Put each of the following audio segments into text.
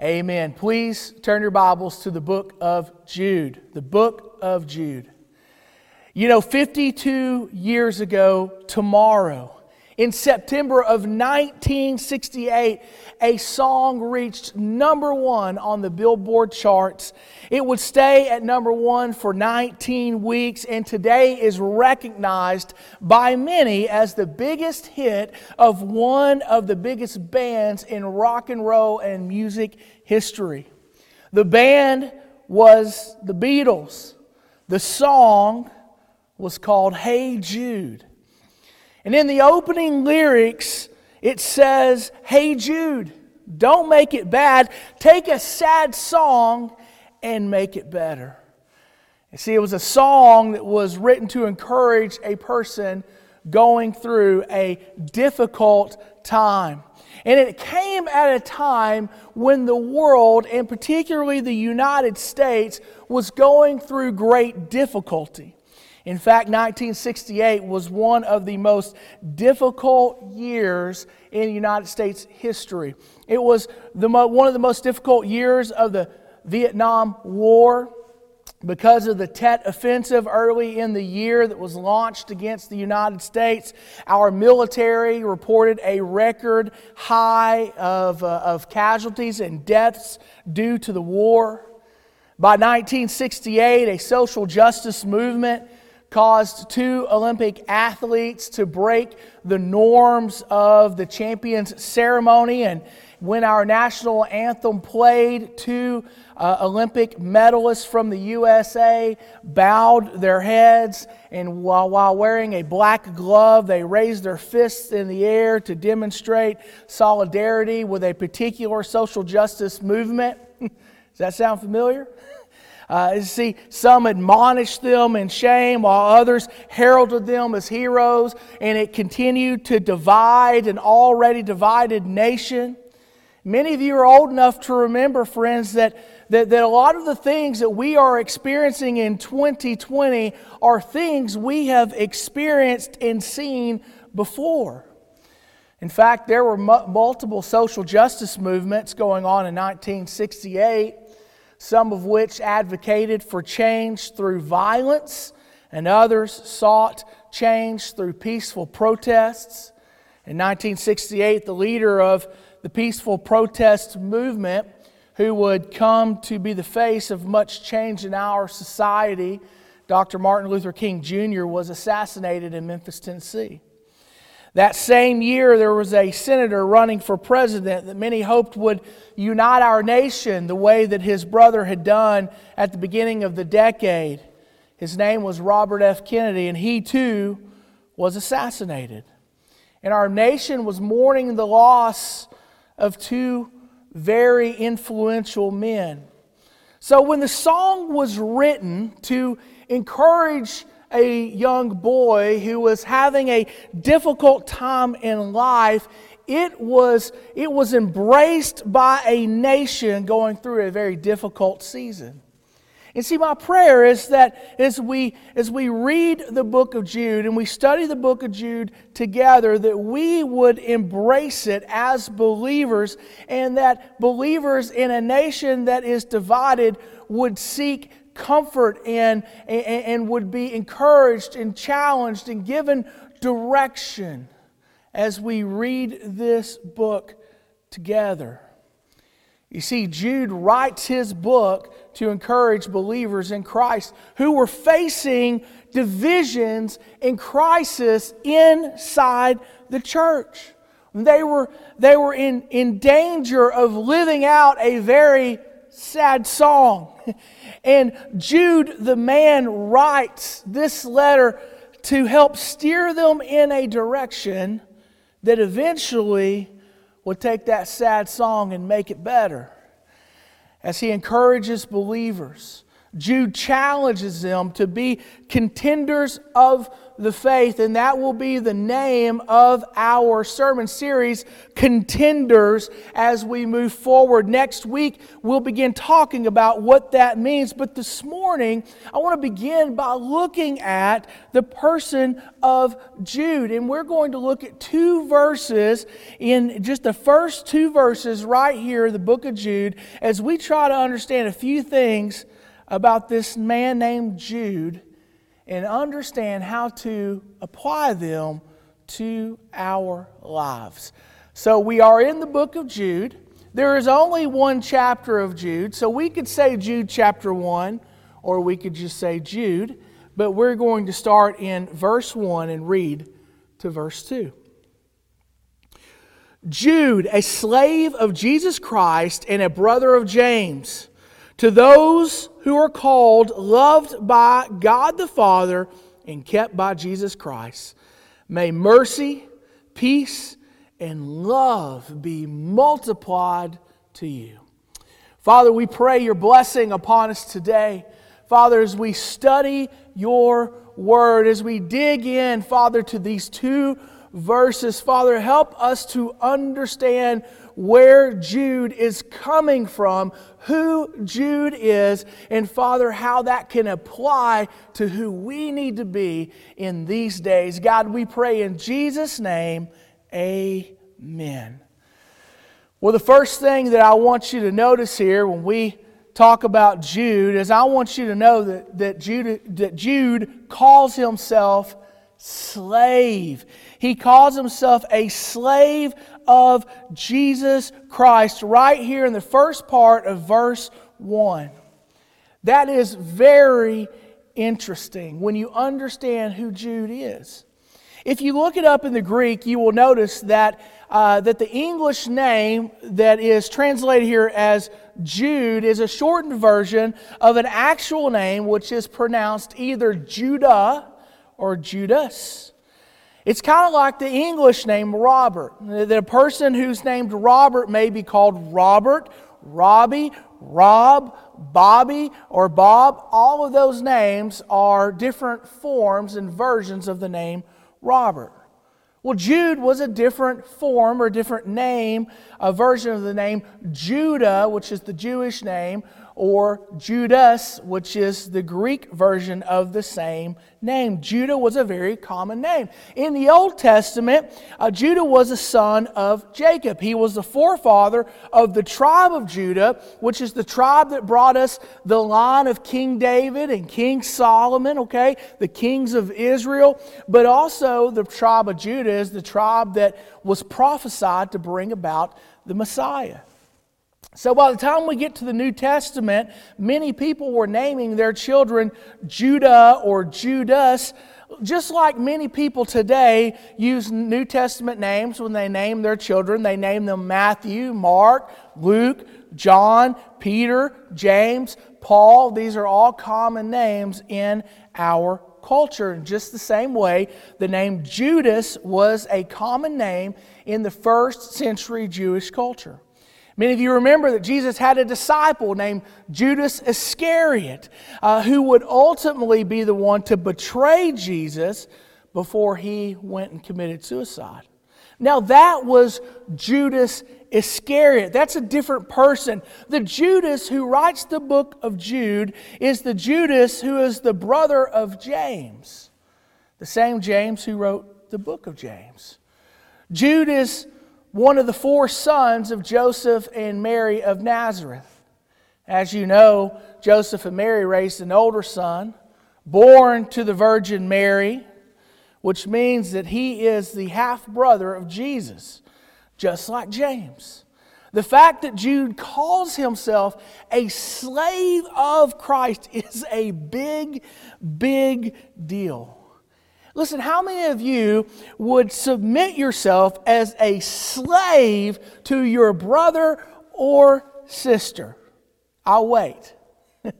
Amen. Please turn your Bibles to the book of Jude. The book of Jude. You know, 52 years ago tomorrow, in September of 1968, a song reached number one on the Billboard charts. It would stay at number one for 19 weeks, and today is recognized by many as the biggest hit of one of the biggest bands in rock and roll and music history. The band was the Beatles. The song was called Hey Jude. And in the opening lyrics, it says, Hey Jude, don't make it bad. Take a sad song and make it better. You see, it was a song that was written to encourage a person going through a difficult time. And it came at a time when the world, and particularly the United States, was going through great difficulty. In fact, 1968 was one of the most difficult years in United States history. It was the mo- one of the most difficult years of the Vietnam War because of the Tet Offensive early in the year that was launched against the United States. Our military reported a record high of, uh, of casualties and deaths due to the war. By 1968, a social justice movement caused two Olympic athletes to break the norms of the champions ceremony. And when our national anthem played, two uh, Olympic medalists from the USA bowed their heads, and while, while wearing a black glove, they raised their fists in the air to demonstrate solidarity with a particular social justice movement. Does that sound familiar? Uh, see, some admonished them in shame, while others heralded them as heroes, and it continued to divide an already divided nation. Many of you are old enough to remember, friends, that, that, that a lot of the things that we are experiencing in 2020 are things we have experienced and seen before. In fact, there were multiple social justice movements going on in 1968 some of which advocated for change through violence, and others sought change through peaceful protests. In 1968, the leader of the peaceful protest movement, who would come to be the face of much change in our society, Dr. Martin Luther King Jr., was assassinated in Memphis, Tennessee. That same year, there was a senator running for president that many hoped would unite our nation the way that his brother had done at the beginning of the decade. His name was Robert F. Kennedy, and he too was assassinated. And our nation was mourning the loss of two very influential men. So when the song was written to encourage a young boy who was having a difficult time in life, it was, it was embraced by a nation going through a very difficult season. And see, my prayer is that as we, as we read the book of Jude and we study the book of Jude together, that we would embrace it as believers, and that believers in a nation that is divided would seek comfort and, and, and would be encouraged and challenged and given direction as we read this book together. You see, Jude writes his book to encourage believers in Christ who were facing divisions and crisis inside the church. They were, they were in, in danger of living out a very sad song. And Jude, the man, writes this letter to help steer them in a direction that eventually would take that sad song and make it better. As he encourages believers Jude challenges them to be contenders of the faith, and that will be the name of our sermon series, Contenders, as we move forward. Next week, we'll begin talking about what that means. But this morning, I want to begin by looking at the person of Jude. And we're going to look at two verses in just the first two verses right here the book of Jude as we try to understand a few things about this man named Jude and understand how to apply them to our lives. So we are in the book of Jude. There is only one chapter of Jude, so we could say Jude chapter 1, or we could just say Jude, but we're going to start in verse 1 and read to verse 2. Jude, a slave of Jesus Christ and a brother of James to those who are called, loved by God the Father, and kept by Jesus Christ, may mercy, peace, and love be multiplied to you. Father, we pray your blessing upon us today. Father, as we study your word, as we dig in, Father, to these two verses, Father, help us to understand where Jude is coming from, who Jude is, and Father, how that can apply to who we need to be in these days. God, we pray in Jesus' name, amen. Well, the first thing that I want you to notice here when we talk about Jude is I want you to know that, that, Jude, that Jude calls himself slave. He calls himself a slave of Jesus Christ right here in the first part of verse 1. That is very interesting when you understand who Jude is. If you look it up in the Greek, you will notice that, uh, that the English name that is translated here as Jude is a shortened version of an actual name which is pronounced either Judah or Judas. It's kind of like the English name Robert. The person who's named Robert may be called Robert, Robbie, Rob, Bobby, or Bob. All of those names are different forms and versions of the name Robert. Well, Jude was a different form or different name, a version of the name Judah, which is the Jewish name, or Judas, which is the Greek version of the same name. Judah was a very common name. In the Old Testament, uh, Judah was a son of Jacob. He was the forefather of the tribe of Judah, which is the tribe that brought us the line of King David and King Solomon, okay? The kings of Israel. But also, the tribe of Judah is the tribe that was prophesied to bring about the Messiah. So by the time we get to the New Testament, many people were naming their children Judah or Judas, just like many people today use New Testament names when they name their children. They name them Matthew, Mark, Luke, John, Peter, James, Paul. These are all common names in our culture. In just the same way, the name Judas was a common name in the first century Jewish culture. Many of you remember that Jesus had a disciple named Judas Iscariot uh, who would ultimately be the one to betray Jesus before he went and committed suicide. Now, that was Judas Iscariot. That's a different person. The Judas who writes the book of Jude is the Judas who is the brother of James, the same James who wrote the book of James. Jude is one of the four sons of Joseph and Mary of Nazareth. As you know, Joseph and Mary raised an older son, born to the Virgin Mary, which means that he is the half brother of Jesus, just like James. The fact that Jude calls himself a slave of Christ is a big, big deal. Listen, how many of you would submit yourself as a slave to your brother or sister? I'll wait.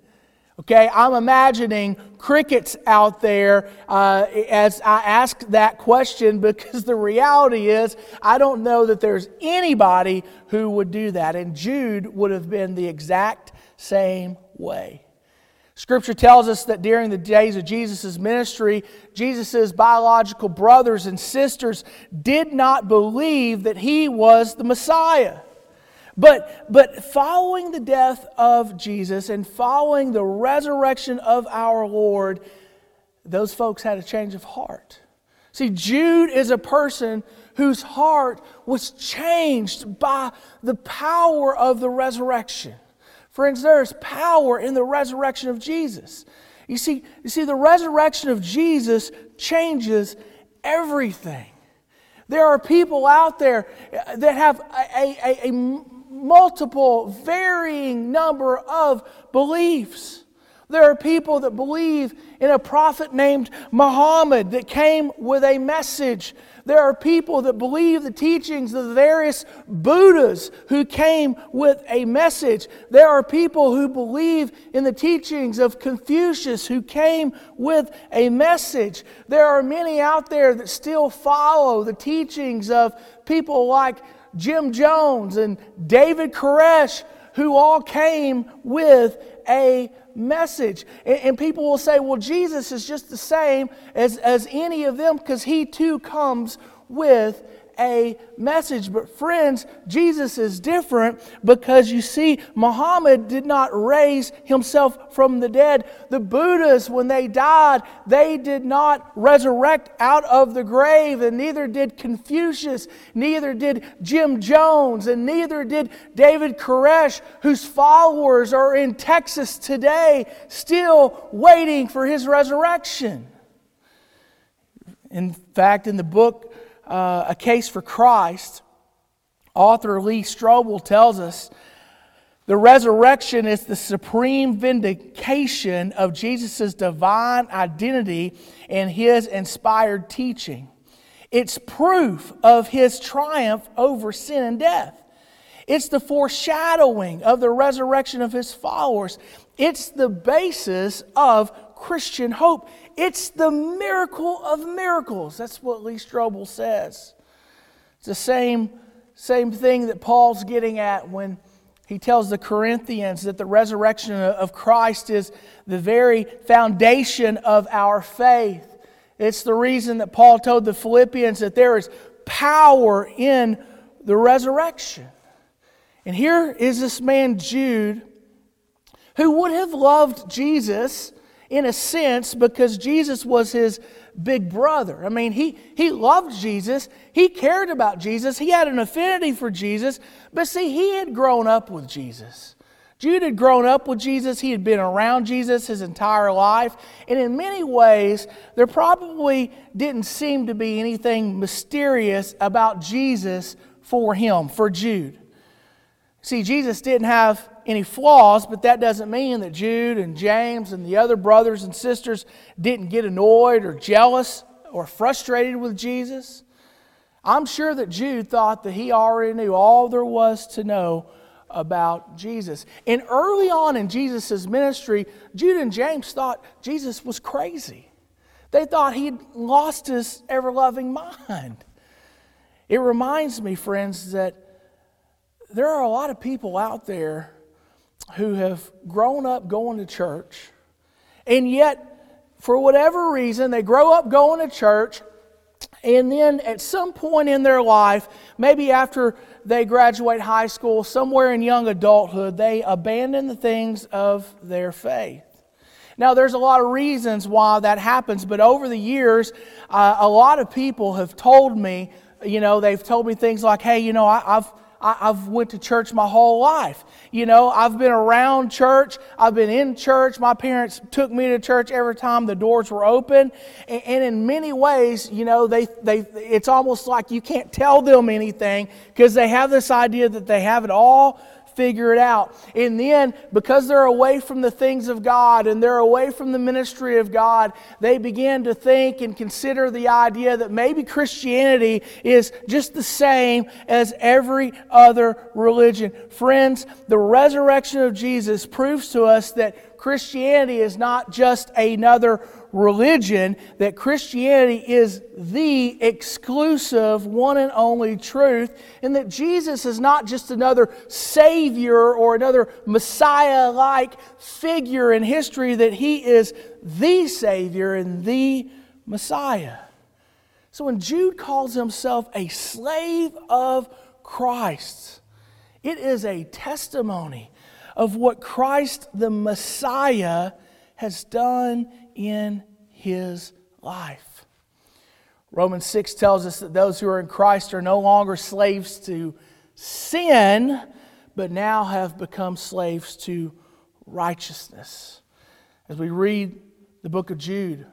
okay, I'm imagining crickets out there uh, as I ask that question because the reality is I don't know that there's anybody who would do that. And Jude would have been the exact same way. Scripture tells us that during the days of Jesus' ministry, Jesus' biological brothers and sisters did not believe that he was the Messiah. But, but following the death of Jesus and following the resurrection of our Lord, those folks had a change of heart. See, Jude is a person whose heart was changed by the power of the resurrection. Friends, there is power in the resurrection of Jesus. You see, you see, the resurrection of Jesus changes everything. There are people out there uh, that have a, a, a multiple, varying number of beliefs. There are people that believe in a prophet named Muhammad that came with a message there are people that believe the teachings of the various Buddhas who came with a message. There are people who believe in the teachings of Confucius who came with a message. There are many out there that still follow the teachings of people like Jim Jones and David Koresh who all came with a message. And, and, people will say, well, Jesus is just the same as, as any of them because he too comes with a message. But, friends, Jesus is different because you see, Muhammad did not raise himself from the dead. The Buddhists, when they died, they did not resurrect out of the grave, and neither did Confucius, neither did Jim Jones, and neither did David Koresh, whose followers are in Texas today, still waiting for his resurrection. In fact, in the book, uh, A Case for Christ, author Lee Strobel tells us the resurrection is the supreme vindication of Jesus' divine identity and his inspired teaching. It's proof of his triumph over sin and death. It's the foreshadowing of the resurrection of his followers. It's the basis of Christian hope. It's the miracle of miracles. That's what Lee Strobel says. It's the same, same thing that Paul's getting at when he tells the Corinthians that the resurrection of Christ is the very foundation of our faith. It's the reason that Paul told the Philippians that there is power in the resurrection. And here is this man, Jude, who would have loved Jesus in a sense because Jesus was his big brother. I mean, he, he loved Jesus, he cared about Jesus, he had an affinity for Jesus, but see, he had grown up with Jesus. Jude had grown up with Jesus. He had been around Jesus his entire life. And in many ways, there probably didn't seem to be anything mysterious about Jesus for him, for Jude. See, Jesus didn't have any flaws, but that doesn't mean that Jude and James and the other brothers and sisters didn't get annoyed or jealous or frustrated with Jesus. I'm sure that Jude thought that he already knew all there was to know about Jesus. And early on in Jesus' ministry, Jude and James thought Jesus was crazy. They thought he'd lost his ever loving mind. It reminds me, friends, that there are a lot of people out there who have grown up going to church, and yet, for whatever reason, they grow up going to church, and then at some point in their life, maybe after they graduate high school, somewhere in young adulthood, they abandon the things of their faith. Now, there's a lot of reasons why that happens, but over the years, uh, a lot of people have told me, you know, they've told me things like, hey, you know, I, I've I, have went to church my whole life. You know, I've been around church. I've been in church. My parents took me to church every time the doors were open. And, and in many ways, you know, they, they, it's almost like you can't tell them anything because they have this idea that they have it all figure it out. And then, because they're away from the things of God and they're away from the ministry of God, they begin to think and consider the idea that maybe Christianity is just the same as every other religion. Friends, the resurrection of Jesus proves to us that Christianity is not just another religion, that Christianity is the exclusive, one and only truth, and that Jesus is not just another Savior or another Messiah like figure in history, that He is the Savior and the Messiah. So when Jude calls himself a slave of Christ, it is a testimony of what Christ the Messiah has done in his life. Romans 6 tells us that those who are in Christ are no longer slaves to sin, but now have become slaves to righteousness. As we read the book of Jude,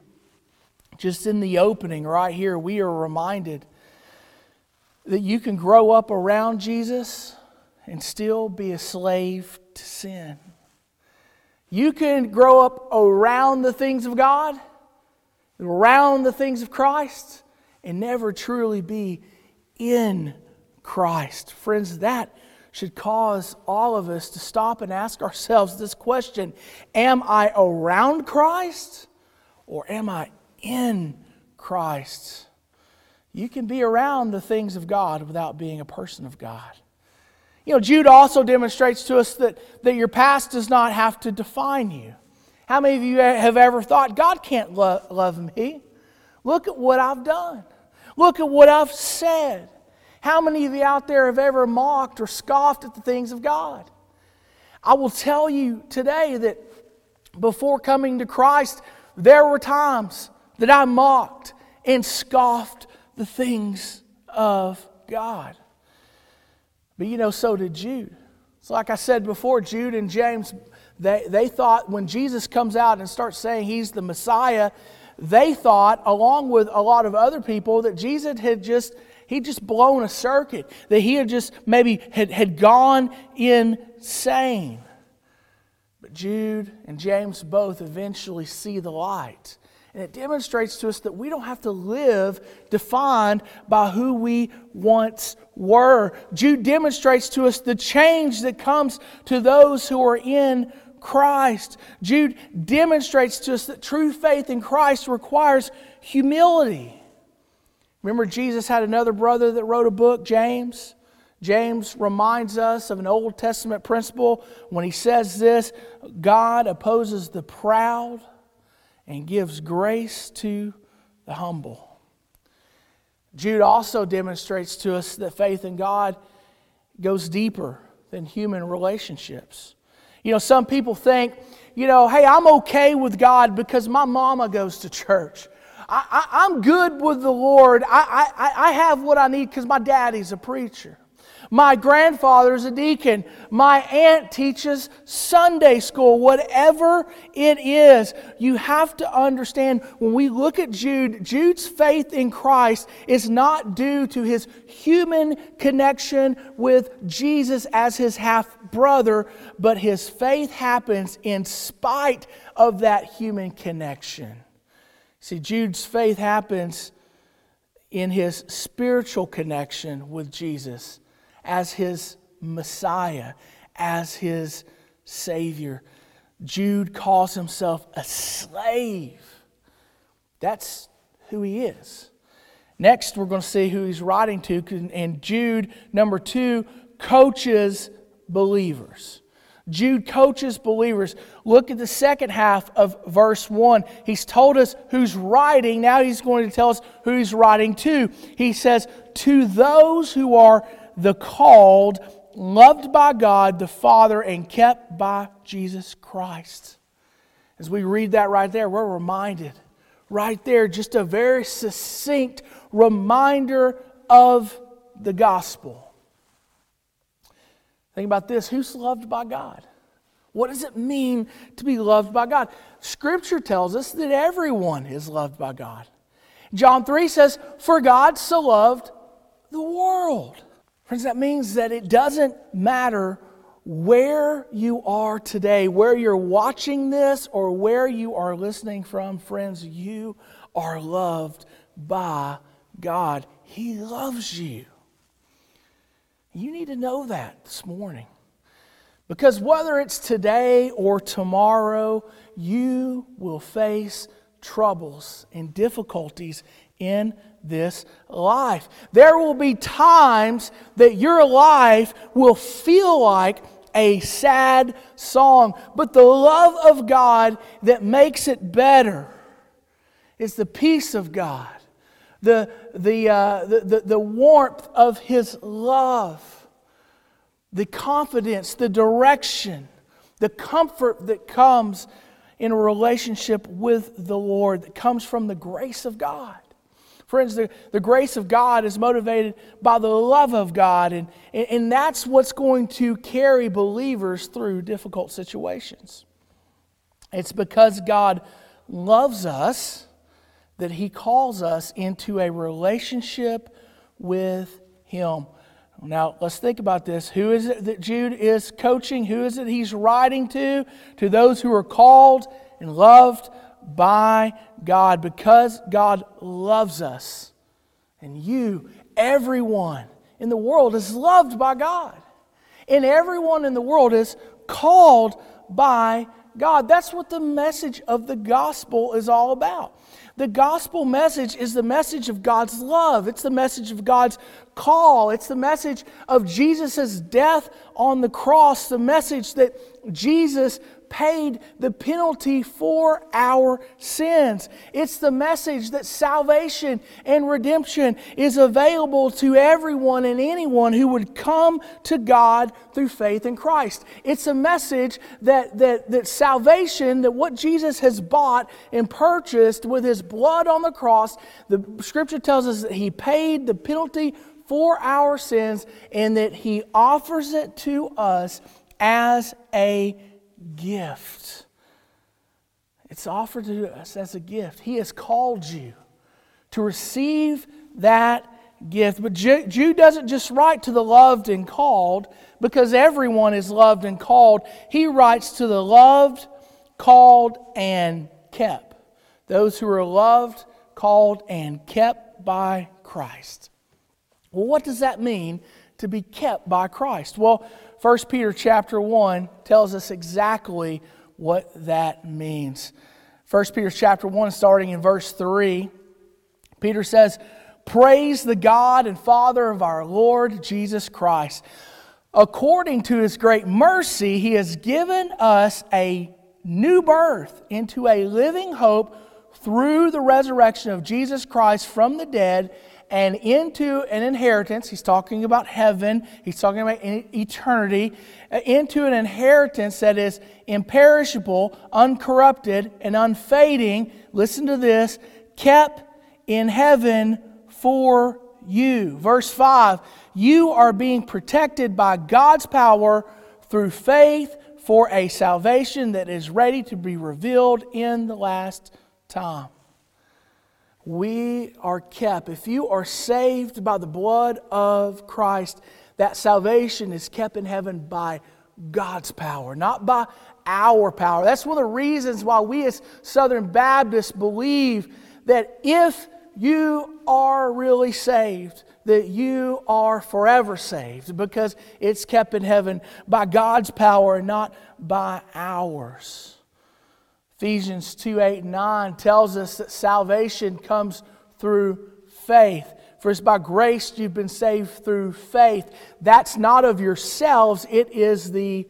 just in the opening right here, we are reminded that you can grow up around Jesus and still be a slave to sin. You can grow up around the things of God, around the things of Christ, and never truly be in Christ. Friends, that should cause all of us to stop and ask ourselves this question Am I around Christ or am I in Christ? You can be around the things of God without being a person of God. You know, Jude also demonstrates to us that, that your past does not have to define you. How many of you have ever thought, God can't lo- love me? Look at what I've done. Look at what I've said. How many of you out there have ever mocked or scoffed at the things of God? I will tell you today that before coming to Christ, there were times that I mocked and scoffed the things of God. But you know, so did Jude. So, like I said before, Jude and James, they, they thought when Jesus comes out and starts saying he's the Messiah, they thought, along with a lot of other people, that Jesus had just he'd just blown a circuit, that he had just maybe had, had gone insane. But Jude and James both eventually see the light. And it demonstrates to us that we don't have to live defined by who we once were. Jude demonstrates to us the change that comes to those who are in Christ. Jude demonstrates to us that true faith in Christ requires humility. Remember, Jesus had another brother that wrote a book, James? James reminds us of an Old Testament principle when he says this God opposes the proud and gives grace to the humble. Jude also demonstrates to us that faith in God goes deeper than human relationships. You know, some people think, you know, hey, I'm okay with God because my mama goes to church. I, am good with the Lord. I, I, I have what I need because my daddy's a preacher. My grandfather is a deacon. My aunt teaches Sunday school. Whatever it is, you have to understand when we look at Jude, Jude's faith in Christ is not due to his human connection with Jesus as his half brother, but his faith happens in spite of that human connection. See, Jude's faith happens in his spiritual connection with Jesus as his Messiah, as his Savior. Jude calls himself a slave. That's who he is. Next, we're going to see who he's writing to. And Jude, number two, coaches believers. Jude coaches believers. Look at the second half of verse 1. He's told us who's writing. Now he's going to tell us who he's writing to. He says, To those who are the called, loved by God the Father, and kept by Jesus Christ. As we read that right there, we're reminded right there, just a very succinct reminder of the gospel. Think about this who's loved by God? What does it mean to be loved by God? Scripture tells us that everyone is loved by God. John 3 says, For God so loved the world Friends, that means that it doesn't matter where you are today, where you're watching this, or where you are listening from, friends, you are loved by God. He loves you. You need to know that this morning. Because whether it's today or tomorrow, you will face troubles and difficulties in this life. There will be times that your life will feel like a sad song, but the love of God that makes it better is the peace of God, the, the, uh, the, the, the warmth of His love, the confidence, the direction, the comfort that comes in a relationship with the Lord, that comes from the grace of God. Friends, the, the grace of God is motivated by the love of God, and, and that's what's going to carry believers through difficult situations. It's because God loves us that He calls us into a relationship with Him. Now, let's think about this. Who is it that Jude is coaching? Who is it he's writing to? To those who are called and loved by God because God loves us. And you, everyone in the world, is loved by God. And everyone in the world is called by God. That's what the message of the gospel is all about. The gospel message is the message of God's love. It's the message of God's call. It's the message of Jesus' death on the cross, the message that Jesus paid the penalty for our sins. It's the message that salvation and redemption is available to everyone and anyone who would come to God through faith in Christ. It's a message that, that, that salvation, that what Jesus has bought and purchased with his blood on the cross, the scripture tells us that he paid the penalty for our sins and that he offers it to us as a gift. It's offered to us as a gift. He has called you to receive that gift. But Jude doesn't just write to the loved and called because everyone is loved and called. He writes to the loved, called, and kept. Those who are loved, called, and kept by Christ. Well, what does that mean to be kept by Christ? Well, 1 Peter chapter 1 tells us exactly what that means. 1 Peter chapter 1, starting in verse 3, Peter says, Praise the God and Father of our Lord Jesus Christ. According to his great mercy, he has given us a new birth into a living hope through the resurrection of Jesus Christ from the dead and into an inheritance. He's talking about heaven, he's talking about eternity, uh, into an inheritance that is imperishable, uncorrupted, and unfading. Listen to this kept in heaven for you. Verse 5 You are being protected by God's power through faith for a salvation that is ready to be revealed in the last time we are kept. If you are saved by the blood of Christ, that salvation is kept in heaven by God's power, not by our power. That's one of the reasons why we as Southern Baptists believe that if you are really saved, that you are forever saved because it's kept in heaven by God's power and not by ours. Ephesians 2 8 and 9 tells us that salvation comes through faith. For it's by grace you've been saved through faith. That's not of yourselves, it is the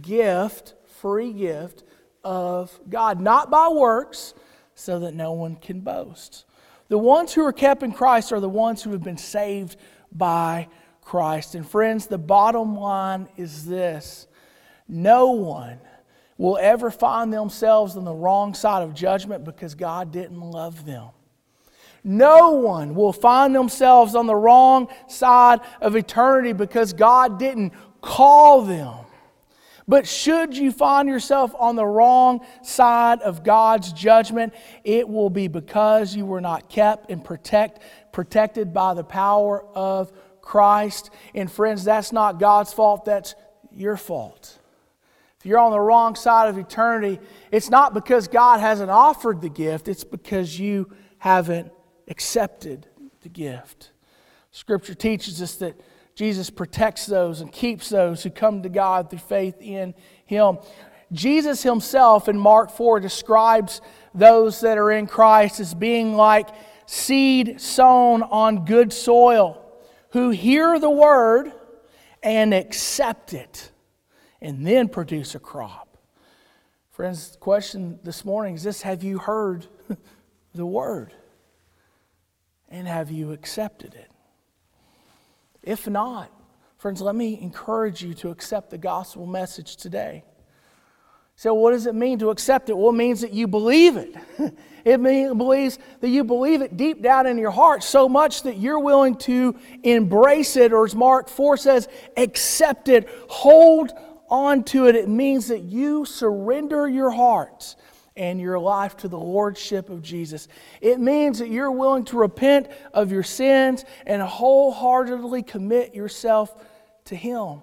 gift, free gift of God, not by works, so that no one can boast. The ones who are kept in Christ are the ones who have been saved by Christ. And friends, the bottom line is this no one will ever find themselves on the wrong side of judgment because God didn't love them. No one will find themselves on the wrong side of eternity because God didn't call them. But should you find yourself on the wrong side of God's judgment, it will be because you were not kept and protect, protected by the power of Christ. And friends, that's not God's fault, that's your fault you're on the wrong side of eternity, it's not because God hasn't offered the gift, it's because you haven't accepted the gift. Scripture teaches us that Jesus protects those and keeps those who come to God through faith in Him. Jesus Himself in Mark 4 describes those that are in Christ as being like seed sown on good soil, who hear the word and accept it, and then produce a crop. Friends, the question this morning is this Have you heard the word? And have you accepted it? If not, friends, let me encourage you to accept the gospel message today. So, what does it mean to accept it? Well, it means that you believe it. it means believes that you believe it deep down in your heart so much that you're willing to embrace it, or as Mark 4 says, accept it, hold on to it. It means that you surrender your heart and your life to the lordship of Jesus. It means that you're willing to repent of your sins and wholeheartedly commit yourself to Him.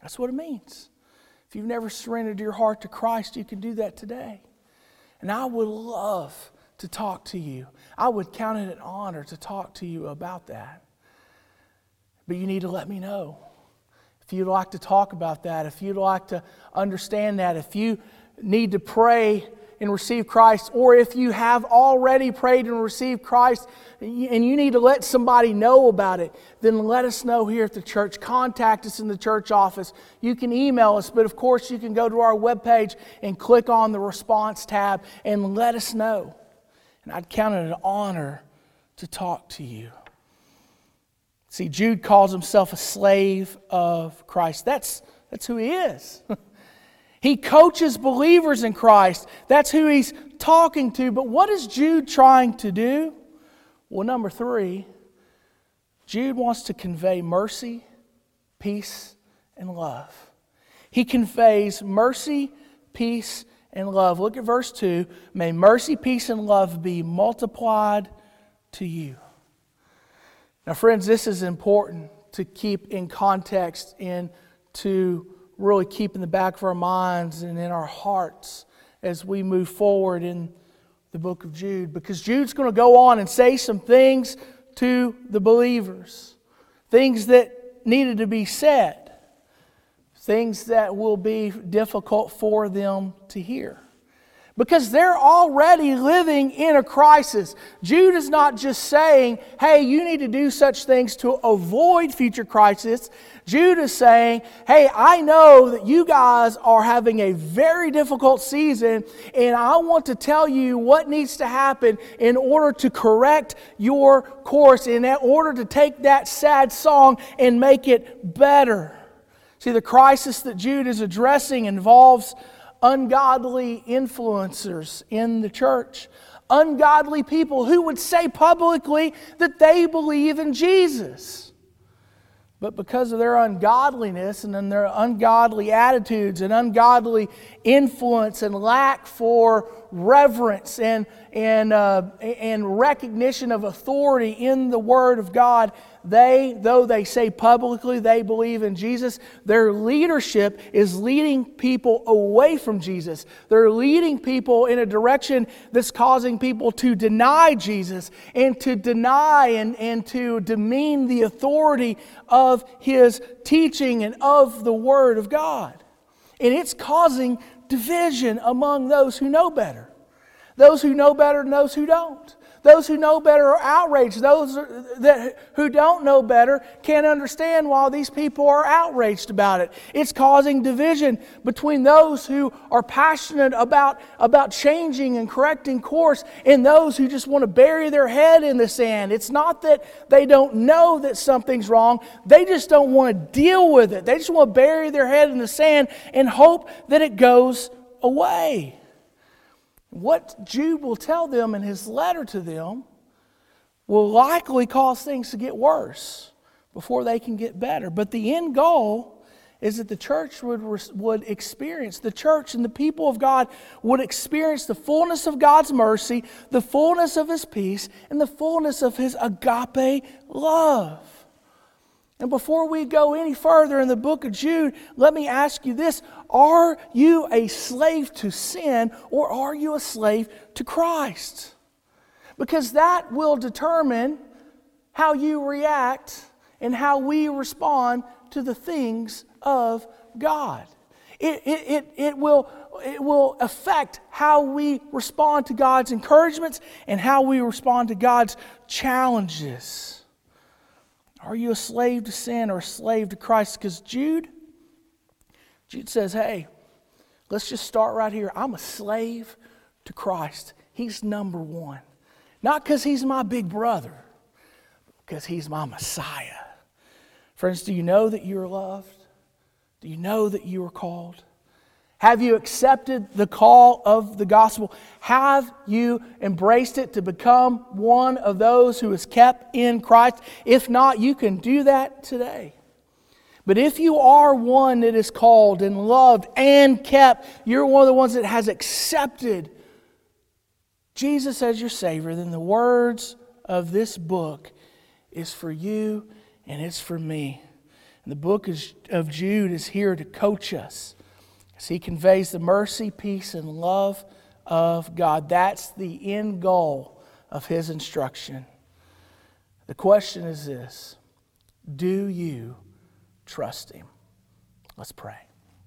That's what it means. If you've never surrendered your heart to Christ, you can do that today. And I would love to talk to you. I would count it an honor to talk to you about that. But you need to let me know. If you'd like to talk about that, if you'd like to understand that, if you need to pray and receive Christ, or if you have already prayed and received Christ and you need to let somebody know about it, then let us know here at the church. Contact us in the church office. You can email us, but of course, you can go to our webpage and click on the response tab and let us know. And I'd count it an honor to talk to you. See, Jude calls himself a slave of Christ. That's, that's who he is. He coaches believers in Christ. That's who he's talking to. But what is Jude trying to do? Well, number three, Jude wants to convey mercy, peace, and love. He conveys mercy, peace, and love. Look at verse 2. May mercy, peace, and love be multiplied to you. Now, friends, this is important to keep in context and to really keep in the back of our minds and in our hearts as we move forward in the book of Jude. Because Jude's going to go on and say some things to the believers, things that needed to be said, things that will be difficult for them to hear because they're already living in a crisis. Jude is not just saying, hey, you need to do such things to avoid future crisis. Jude is saying, hey, I know that you guys are having a very difficult season, and I want to tell you what needs to happen in order to correct your course, in order to take that sad song and make it better. See, the crisis that Jude is addressing involves ungodly influencers in the church, ungodly people who would say publicly that they believe in Jesus. But because of their ungodliness and then their ungodly attitudes and ungodly influence and lack for reverence and, and, uh, and recognition of authority in the Word of God, they, though they say publicly they believe in Jesus, their leadership is leading people away from Jesus. They're leading people in a direction that's causing people to deny Jesus and to deny and, and to demean the authority of His teaching and of the Word of God. And it's causing division among those who know better. Those who know better and those who don't. Those who know better are outraged. Those that, who don't know better can't understand why these people are outraged about it. It's causing division between those who are passionate about, about changing and correcting course and those who just want to bury their head in the sand. It's not that they don't know that something's wrong, they just don't want to deal with it. They just want to bury their head in the sand and hope that it goes away. What Jude will tell them in his letter to them will likely cause things to get worse before they can get better. But the end goal is that the church would, would experience, the church and the people of God would experience the fullness of God's mercy, the fullness of His peace, and the fullness of His agape love. And before we go any further in the book of Jude, let me ask you this Are you a slave to sin or are you a slave to Christ? Because that will determine how you react and how we respond to the things of God. It, it, it, it, will, it will affect how we respond to God's encouragements and how we respond to God's challenges. Are you a slave to sin or a slave to Christ? Because Jude, Jude says, hey, let's just start right here. I'm a slave to Christ. He's number one. Not because he's my big brother, because he's my Messiah. Friends, do you know that you're loved? Do you know that you are called? Have you accepted the call of the gospel? Have you embraced it to become one of those who is kept in Christ? If not, you can do that today. But if you are one that is called and loved and kept, you're one of the ones that has accepted Jesus as your Savior, then the words of this book is for you and it's for me. And the book of Jude is here to coach us as he conveys the mercy, peace, and love of God. That's the end goal of his instruction. The question is this Do you trust him? Let's pray.